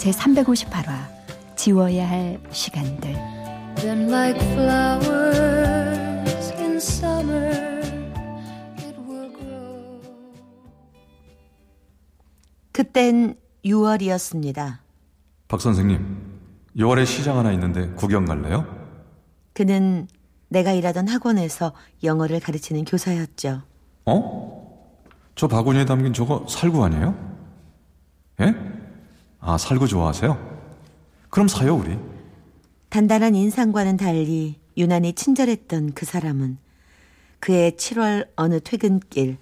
제 358화 지워야 할 시간들 Then like flowers in summer it will grow 그땐 6월이었습니다. 박 선생님 6월에 시장 하나 있는데 구경 갈래요? 그는 내가 일하던 학원에서 영어를 가르치는 교사였죠. 어? 저 바구니에 담긴 저거 살구 아니에요? 예? 아, 살구 좋아하세요? 그럼 사요, 우리. 단단한 인상과는 달리 유난히 친절했던 그 사람은 그의 7월 어느 퇴근길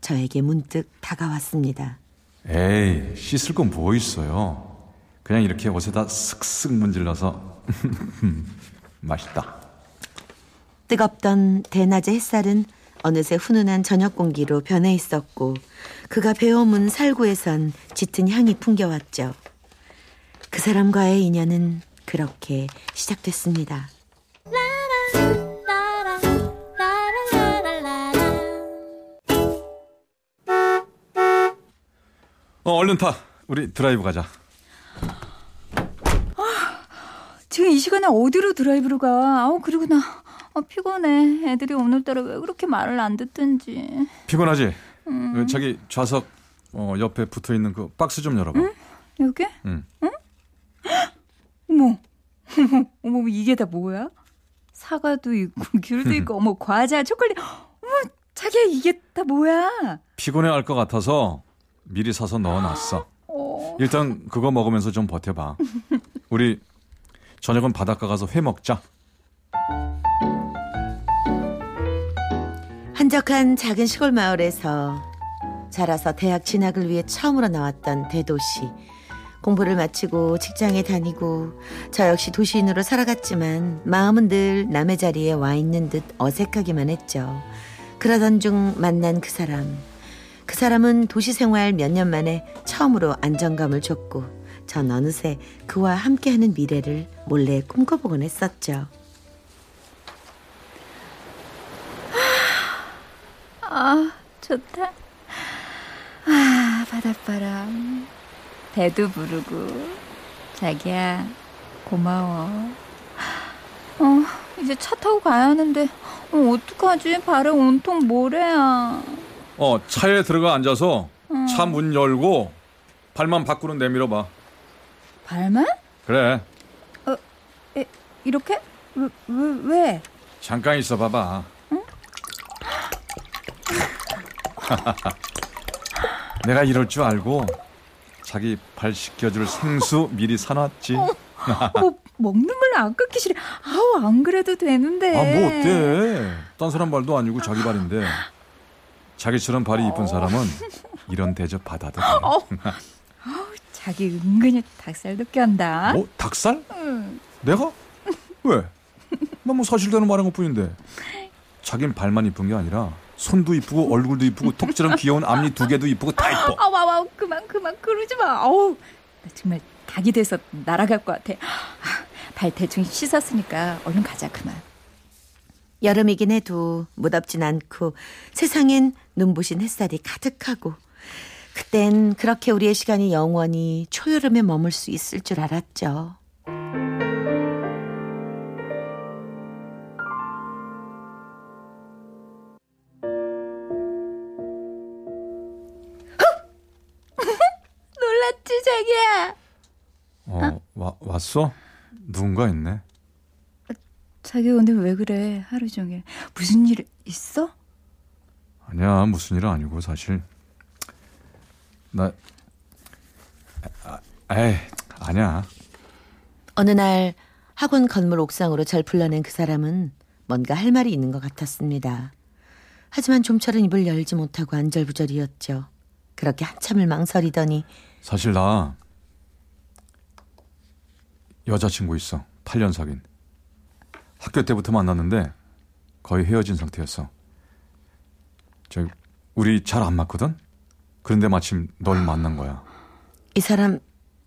저에게 문득 다가왔습니다. 에이, 씻을 건 뭐 있어요. 그냥 이렇게 옷에다 슥슥 문질러서 맛있다. 뜨겁던 대낮의 햇살은 어느새 훈훈한 저녁 공기로 변해 있었고 그가 베어문 살구에선 짙은 향이 풍겨왔죠. 그 사람과의 인연은 그렇게 시작됐습니다. 어, 얼른 타. 우리 드라이브 가자. 아, 지금 이 시간에 어디로 드라이브로 가? 아우 그리고 나 아, 피곤해. 애들이 오늘따라 왜 그렇게 말을 안 듣든지. 피곤하지? 음. 그 저기 좌석 어, 옆에 붙어 있는 그 박스 좀 열어봐. 응? 여기? 응. 응? 어머, 어머, 이게 다 뭐야? 사과도 있고 귤도 있고 어머 과자, 초콜릿. 어머, 자기야 이게 다 뭐야? 피곤해 할 것 같아서 미리 사서 넣어놨어. 어... 일단 그거 먹으면서 좀 버텨봐. 우리 저녁은 바닷가 가서 회 먹자. 한적한 작은 시골 마을에서 자라서 대학 진학을 위해 처음으로 나왔던 대도시. 공부를 마치고 직장에 다니고 저 역시 도시인으로 살아갔지만 마음은 늘 남의 자리에 와 있는 듯 어색하기만 했죠. 그러던 중 만난 그 사람. 그 사람은 도시 생활 몇 년 만에 처음으로 안정감을 줬고 전 어느새 그와 함께하는 미래를 몰래 꿈꿔보곤 했었죠. 아, 좋다. 아, 바닷바람. 배도 부르고. 자기야, 고마워. 어, 이제 차 타고 가야 하는데, 어, 어떡하지? 발에 온통 모래야. 어, 차에 들어가 앉아서 응. 차문 열고 발만 밖으로 내밀어 봐. 발만? 그래. 어, 에, 이렇게? 왜, 왜, 왜? 잠깐 있어 봐봐. 응? 내가 이럴 줄 알고 자기 발 씻겨줄 생수 미리 사놨지. 어, 어, 먹는 걸안 끊기 싫어. 아우 안 그래도 되는데. 아 뭐 어때? 딴 사람 발도 아니고 자기 발인데. 자기처럼 발이 이쁜 사람은 이런 대접 받아도 돼. 어, 자기 은근히 닭살 느껴 한다. 뭐 닭살? 응. 내가? 왜? 나뭐 사실대로 말한 것 뿐인데. 자긴 발만 이쁜 게 아니라 손도 이쁘고 얼굴도 이쁘고 톡처럼 귀여운 앞니 두 개도 이쁘고 다 이뻐. 아, 와, 와, 그만, 그만, 그러지 마. 어우, 나 정말 닭이 돼서 날아갈 것 같아. 아, 발 대충 씻었으니까 얼른 가자, 그만. 여름이긴 해도 무덥진 않고 세상엔 눈부신 햇살이 가득하고 그땐 그렇게 우리의 시간이 영원히 초여름에 머물 수 있을 줄 알았죠. 자기야? 어, 어? 와, 왔어? 누군가 있네. 자기 근데 왜 그래 하루 종일 무슨 일 있어? 아니야 무슨 일 아니고 사실 나 아, 에이 아니야 어느 날 학원 건물 옥상으로 절 불러낸 그 사람은 뭔가 할 말이 있는 것 같았습니다. 하지만 좀처럼 입을 열지 못하고 안절부절이었죠. 그렇게 한참을 망설이더니 사실 나 여자친구 있어. 8년 사귄. 학교 때부터 만났는데 거의 헤어진 상태였어. 저 우리 잘 안 맞거든. 그런데 마침 널 만난 거야. 이 사람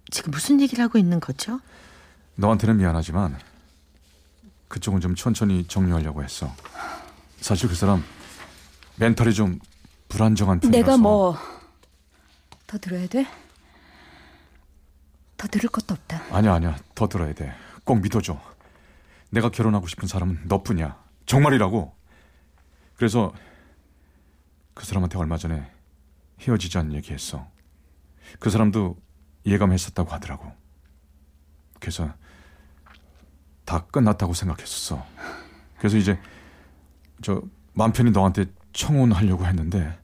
지금 무슨 얘기를 하고 있는 거죠? 너한테는 미안하지만 그쪽은 좀 천천히 정리하려고 했어. 사실 그 사람 멘탈이 좀 불안정한 편이라서. 내가 뭐 더 들어야 돼? 더 들을 것도 없다. 아니야 아니야 더 들어야 돼. 꼭 믿어줘. 내가 결혼하고 싶은 사람은 너뿐이야. 정말이라고. 그래서 그 사람한테 얼마 전에 헤어지자는 얘기했어. 그 사람도 예감했었다고 하더라고. 그래서 다 끝났다고 생각했었어. 그래서 이제 저 맘 편히 너한테 청혼하려고 했는데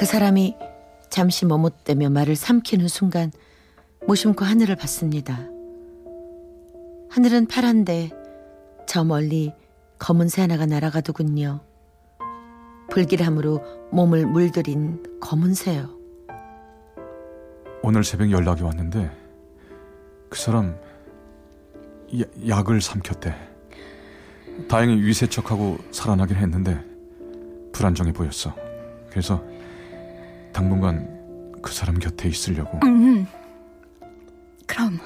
그 사람이 잠시 머뭇대며 말을 삼키는 순간 무심코 하늘을 봤습니다. 하늘은 파란데 저 멀리 검은 새 하나가 날아가더군요. 불길함으로 몸을 물들인 검은 새요. 오늘 새벽 연락이 왔는데 그 사람 야, 약을 삼켰대. 다행히 위세척하고 살아나긴 했는데 불안정해 보였어. 그래서 당분간 그 사람 곁에 있으려고. 음. 그럼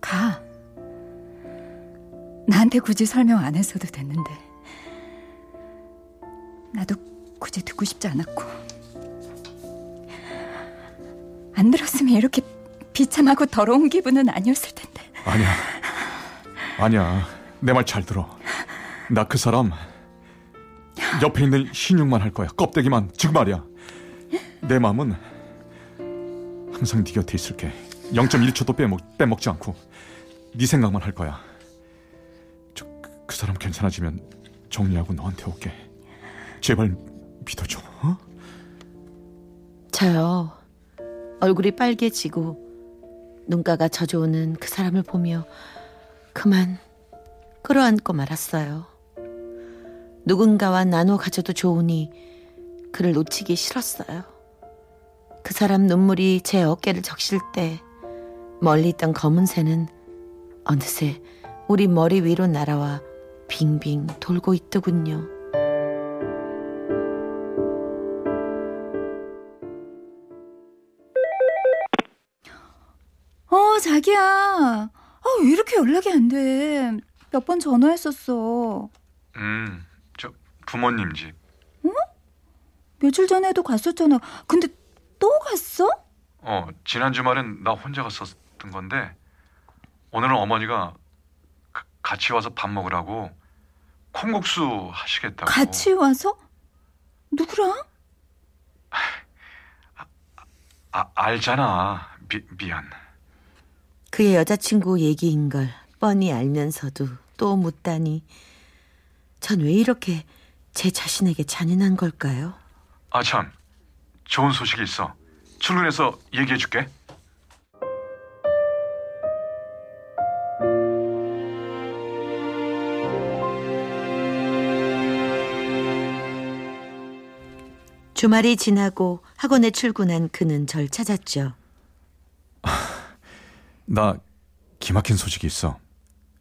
가. 나한테 굳이 설명 안 했어도 됐는데. 나도 굳이 듣고 싶지 않았고. 안 들었으면 이렇게 비참하고 더러운 기분은 아니었을 텐데. 아니야. 아니야. 내 말 잘 들어. 나 그 사람 옆에 있는 신용만 할 거야. 껍데기만. 즉 말이야. 내 마음은 항상 네 곁에 있을게. 0.1초도 빼먹, 빼먹지 않고 네 생각만 할 거야. 저, 그, 그 사람 괜찮아지면 정리하고 너한테 올게. 제발 믿어줘. 어? 저요. 얼굴이 빨개지고 눈가가 젖어오는 그 사람을 보며 그만 끌어안고 말았어요. 누군가와 나눠 가져도 좋으니 그를 놓치기 싫었어요. 그 사람 눈물이 제 어깨를 적실 때 멀리 있던 검은 새는 어느새 우리 머리 위로 날아와 빙빙 돌고 있더군요. 어, 자기야. 아, 왜 이렇게 연락이 안 돼? 몇 번 전화했었어. 음, 저 부모님 집. 며칠 전에도 갔었잖아. 근데 또 갔어? 어, 지난 주말엔 나 혼자 갔었던 건데 오늘은 어머니가 가- 같이 와서 밥 먹으라고 콩국수 하시겠다고. 같이 와서? 누구랑? 아, 알잖아. 미, 미안. 그의 여자친구 얘기인 걸 뻔히 알면서도 또 묻다니 전 왜 이렇게 제 자신에게 잔인한 걸까요? 아, 참. 좋은 소식이 있어. 출근해서 얘기해 줄게. 주말이 지나고 학원에 출근한 그는 절 찾았죠. 나 기막힌 소식이 있어.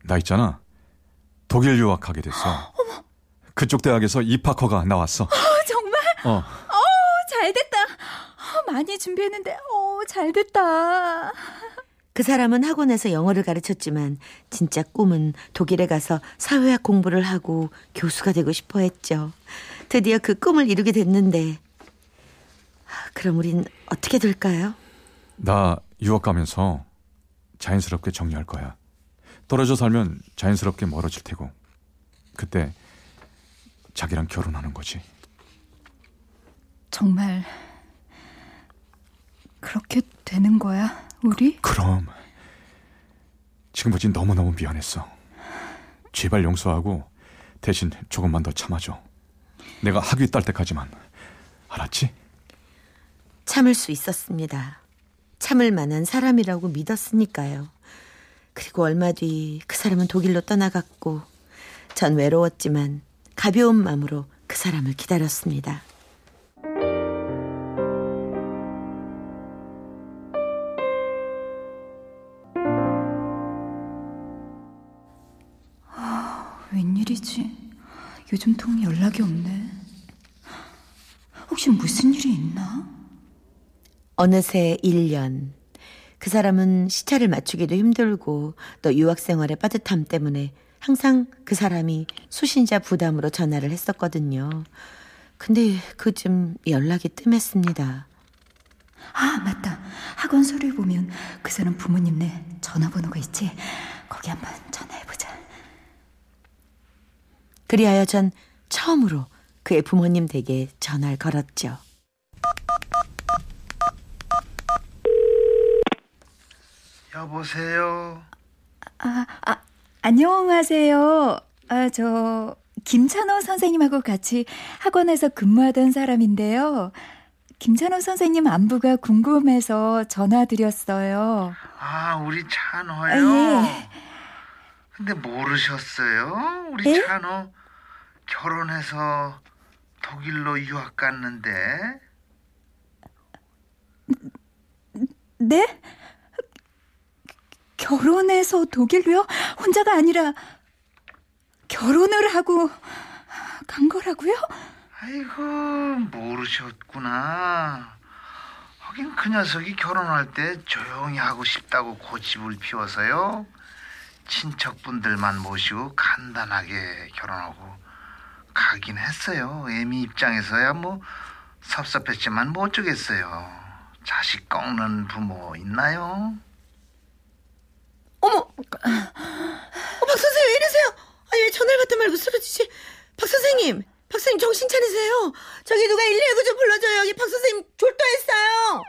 나 있잖아. 독일 유학하게 됐어. 그쪽 대학에서 입학허가 나왔어. 어, 정말? 어. 많이 준비했는데, 어, 잘 됐다. 그 사람은 학원에서 영어를 가르쳤지만 진짜 꿈은 독일에 가서 사회학 공부를 하고 교수가 되고 싶어 했죠. 드디어 그 꿈을 이루게 됐는데 아, 그럼 우린 어떻게 될까요? 나 유학 가면서 자연스럽게 정리할 거야. 떨어져 살면 자연스럽게 멀어질 테고. 그때 자기랑 결혼하는 거지. 정말, 그렇게 되는 거야, 우리? 그럼 지금까지 너무너무 미안했어. 제발 용서하고 대신 조금만 더 참아줘. 내가 학위 딸 때까지만. 알았지? 참을 수 있었습니다. 참을 만한 사람이라고 믿었으니까요. 그리고 얼마 뒤 그 사람은 독일로 떠나갔고 전 외로웠지만 가벼운 마음으로 그 사람을 기다렸습니다. 요즘 통 연락이 없네. 혹시 무슨 일이 있나? 어느새 1년. 그 사람은 시차를 맞추기도 힘들고 또 유학 생활의 빠듯함 때문에 항상 그 사람이 수신자 부담으로 전화를 했었거든요. 근데 그쯤 연락이 뜸했습니다. 아, 맞다. 학원 서류 보면 그 사람 부모님네 전화번호가 있지? 거기 한번 전화해보자. 그리하여 전 처음으로 그의 부모님 댁에 전화를 걸었죠. 여보세요. 아, 아, 안녕하세요. 아, 저, 김찬호 선생님하고 같이 학원에서 근무하던 사람인데요. 김찬호 선생님 안부가 궁금해서 전화드렸어요. 아, 우리 찬호요. 아, 예. 근데 모르셨어요? 우리 예? 찬호 결혼해서 독일로 유학 갔는데. 네? 결혼해서 독일로요? 혼자가 아니라 결혼을 하고 간 거라고요? 아이고, 모르셨구나. 하긴 그 녀석이 결혼할 때 조용히 하고 싶다고 고집을 피워서요. 친척분들만 모시고 간단하게 결혼하고 가긴 했어요. 애미 입장에서야 뭐 섭섭했지만 뭐 어쩌겠어요. 자식 꺾는 부모 있나요? 어머! 어, 박 선생님 왜 이러세요? 아니 왜 전화를 받다 말고 쓰러지지? 박 선생님! 박 선생님 정신 차리세요. 저기 누가 119 좀 불러줘요. 여기 박 선생님 졸도했어요.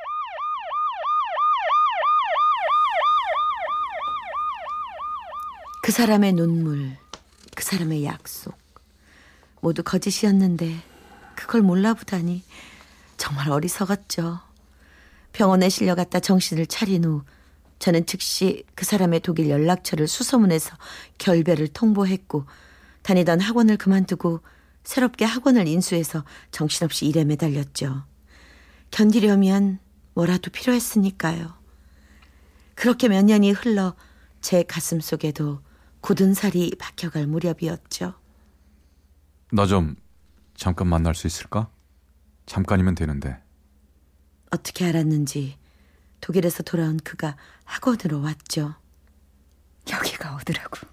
그 사람의 눈물, 그 사람의 약속. 모두 거짓이었는데 그걸 몰라보다니 정말 어리석었죠. 병원에 실려갔다 정신을 차린 후 저는 즉시 그 사람의 독일 연락처를 수소문해서 결배를 통보했고 다니던 학원을 그만두고 새롭게 학원을 인수해서 정신없이 일에 매달렸죠. 견디려면 뭐라도 필요했으니까요. 그렇게 몇 년이 흘러 제 가슴 속에도 굳은 살이 박혀갈 무렵이었죠. 나 좀 잠깐 만날 수 있을까? 잠깐이면 되는데. 어떻게 알았는지 독일에서 돌아온 그가 학원으로 왔죠. 여기가 어디라고.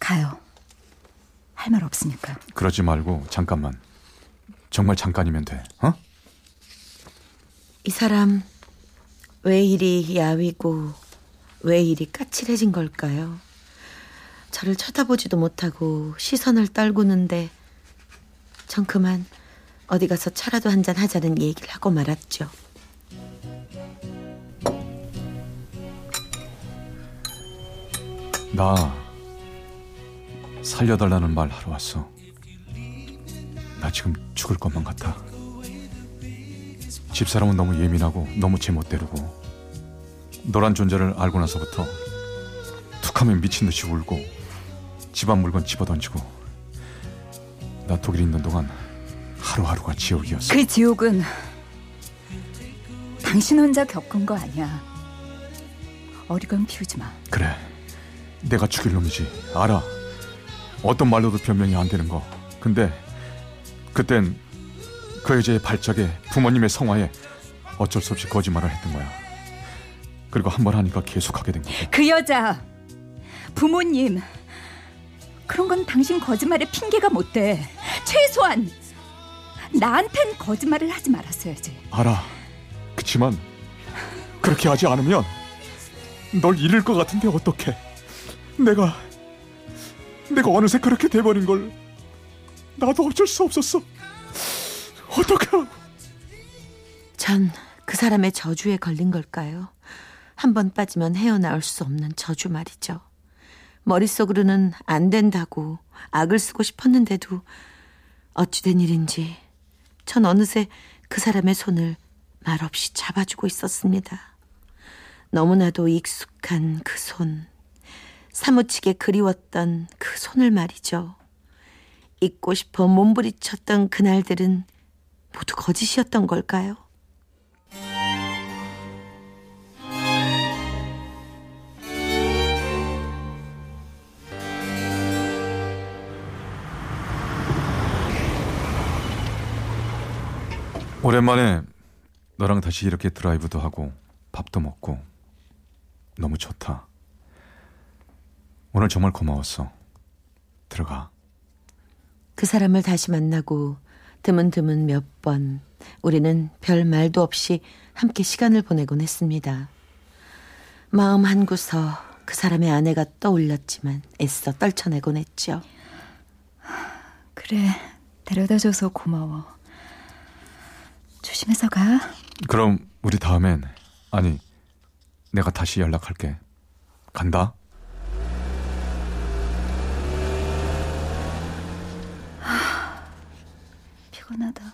가요. 할 말 없으니까. 그러지 말고 잠깐만. 정말 잠깐이면 돼. 어? 이 사람 왜 이리 야위고 왜 이리 까칠해진 걸까요? 저를 쳐다보지도 못하고 시선을 떨구는데 전 그만 어디 가서 차라도 한잔 하자는 얘기를 하고 말았죠. 나 살려달라는 말 하러 왔어. 나 지금 죽을 것만 같아. 집사람은 너무 예민하고 너무 제멋대로고 너란 존재를 알고 나서부터 툭하면 미친 듯이 울고 집안 물건 집어던지고 나 독일에 있는 동안 하루하루가 지옥이었어. 그 지옥은 당신 혼자 겪은 거 아니야. 어리건 피우지 마. 그래. 내가 죽일 놈이지. 알아. 어떤 말로도 변명이 안 되는 거. 근데 그땐 그 여자의 발작에 부모님의 성화에 어쩔 수 없이 거짓말을 했던 거야. 그리고 한 번 하니까 계속 하게 된 거고. 그 여자 부모님 그런 건 당신 거짓말에 핑계가 못 돼. 최소한 나한텐 거짓말을 하지 말았어야지. 알아. 그치만 그렇게 하지 않으면 널 잃을 것 같은데 어떡해. 내가 내가 어느새 그렇게 돼버린 걸 나도 어쩔 수 없었어. 어떡하라고. 전 그 사람의 저주에 걸린 걸까요? 한 번 빠지면 헤어나올 수 없는 저주 말이죠. 머릿속으로는 안 된다고 악을 쓰고 싶었는데도 어찌된 일인지 전 어느새 그 사람의 손을 말없이 잡아주고 있었습니다. 너무나도 익숙한 그 손, 사무치게 그리웠던 그 손을 말이죠. 잊고 싶어 몸부리쳤던 그날들은 모두 거짓이었던 걸까요? 오랜만에 너랑 다시 이렇게 드라이브도 하고 밥도 먹고 너무 좋다. 오늘 정말 고마웠어. 들어가. 그 사람을 다시 만나고 드문드문 몇 번 우리는 별 말도 없이 함께 시간을 보내곤 했습니다. 마음 한구서 그 사람의 아내가 떠올렸지만 애써 떨쳐내곤 했죠. 그래, 데려다줘서 고마워. 조심해서 가. 그럼 우리 다음엔 아니 내가 다시 연락할게. 간다. 피곤하다.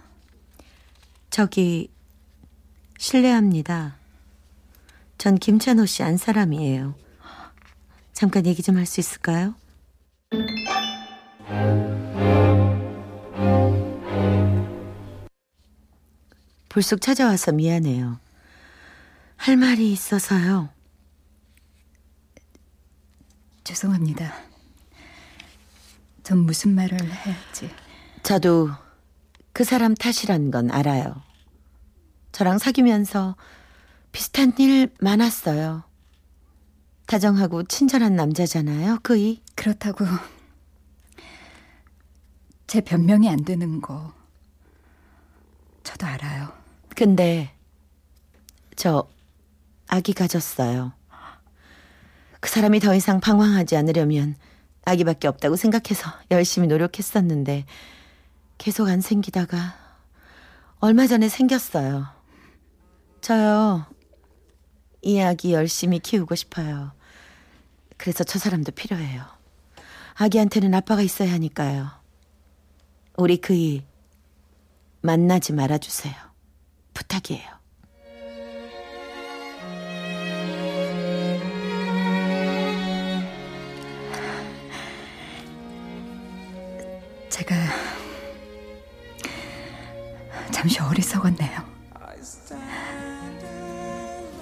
저기 실례합니다. 전 김찬호 씨 안 사람이에요. 잠깐 얘기 좀 할 수 있을까요? 불쑥 찾아와서 미안해요. 할 말이 있어서요. 죄송합니다. 전 무슨 말을 해야 할지. 저도 그 사람 탓이란 건 알아요. 저랑 사귀면서 비슷한 일 많았어요. 다정하고 친절한 남자잖아요, 그이. 그렇다고 제 변명이 안 되는 거 저도 알아요. 근데 저 아기 가졌어요. 그 사람이 더 이상 방황하지 않으려면 아기밖에 없다고 생각해서 열심히 노력했었는데 계속 안 생기다가 얼마 전에 생겼어요. 저요. 이 아기 열심히 키우고 싶어요. 그래서 저 사람도 필요해요. 아기한테는 아빠가 있어야 하니까요. 우리 그이 만나지 말아주세요. 부탁이에요. 제가 잠시 어리석었네요.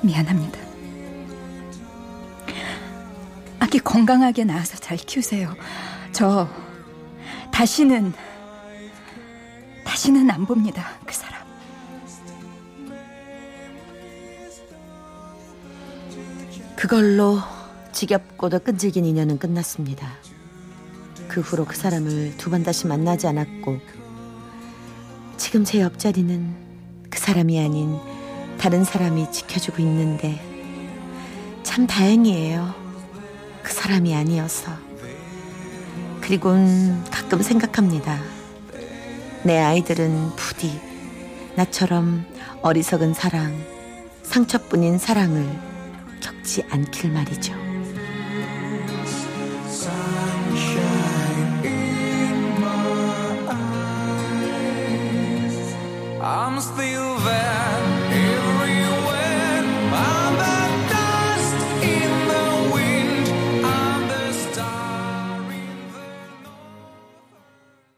미안합니다. 아기 건강하게 낳아서 잘 키우세요. 저 다시는 다시는 안 봅니다. 그 사람. 그걸로 지겹고도 끈질긴 인연은 끝났습니다. 그 후로 그 사람을 두 번 다시 만나지 않았고 지금 제 옆자리는 그 사람이 아닌 다른 사람이 지켜주고 있는데 참 다행이에요. 그 사람이 아니어서. 그리곤 가끔 생각합니다. 내 아이들은 부디 나처럼 어리석은 사랑, 상처뿐인 사랑을 겪지 않길 말이죠.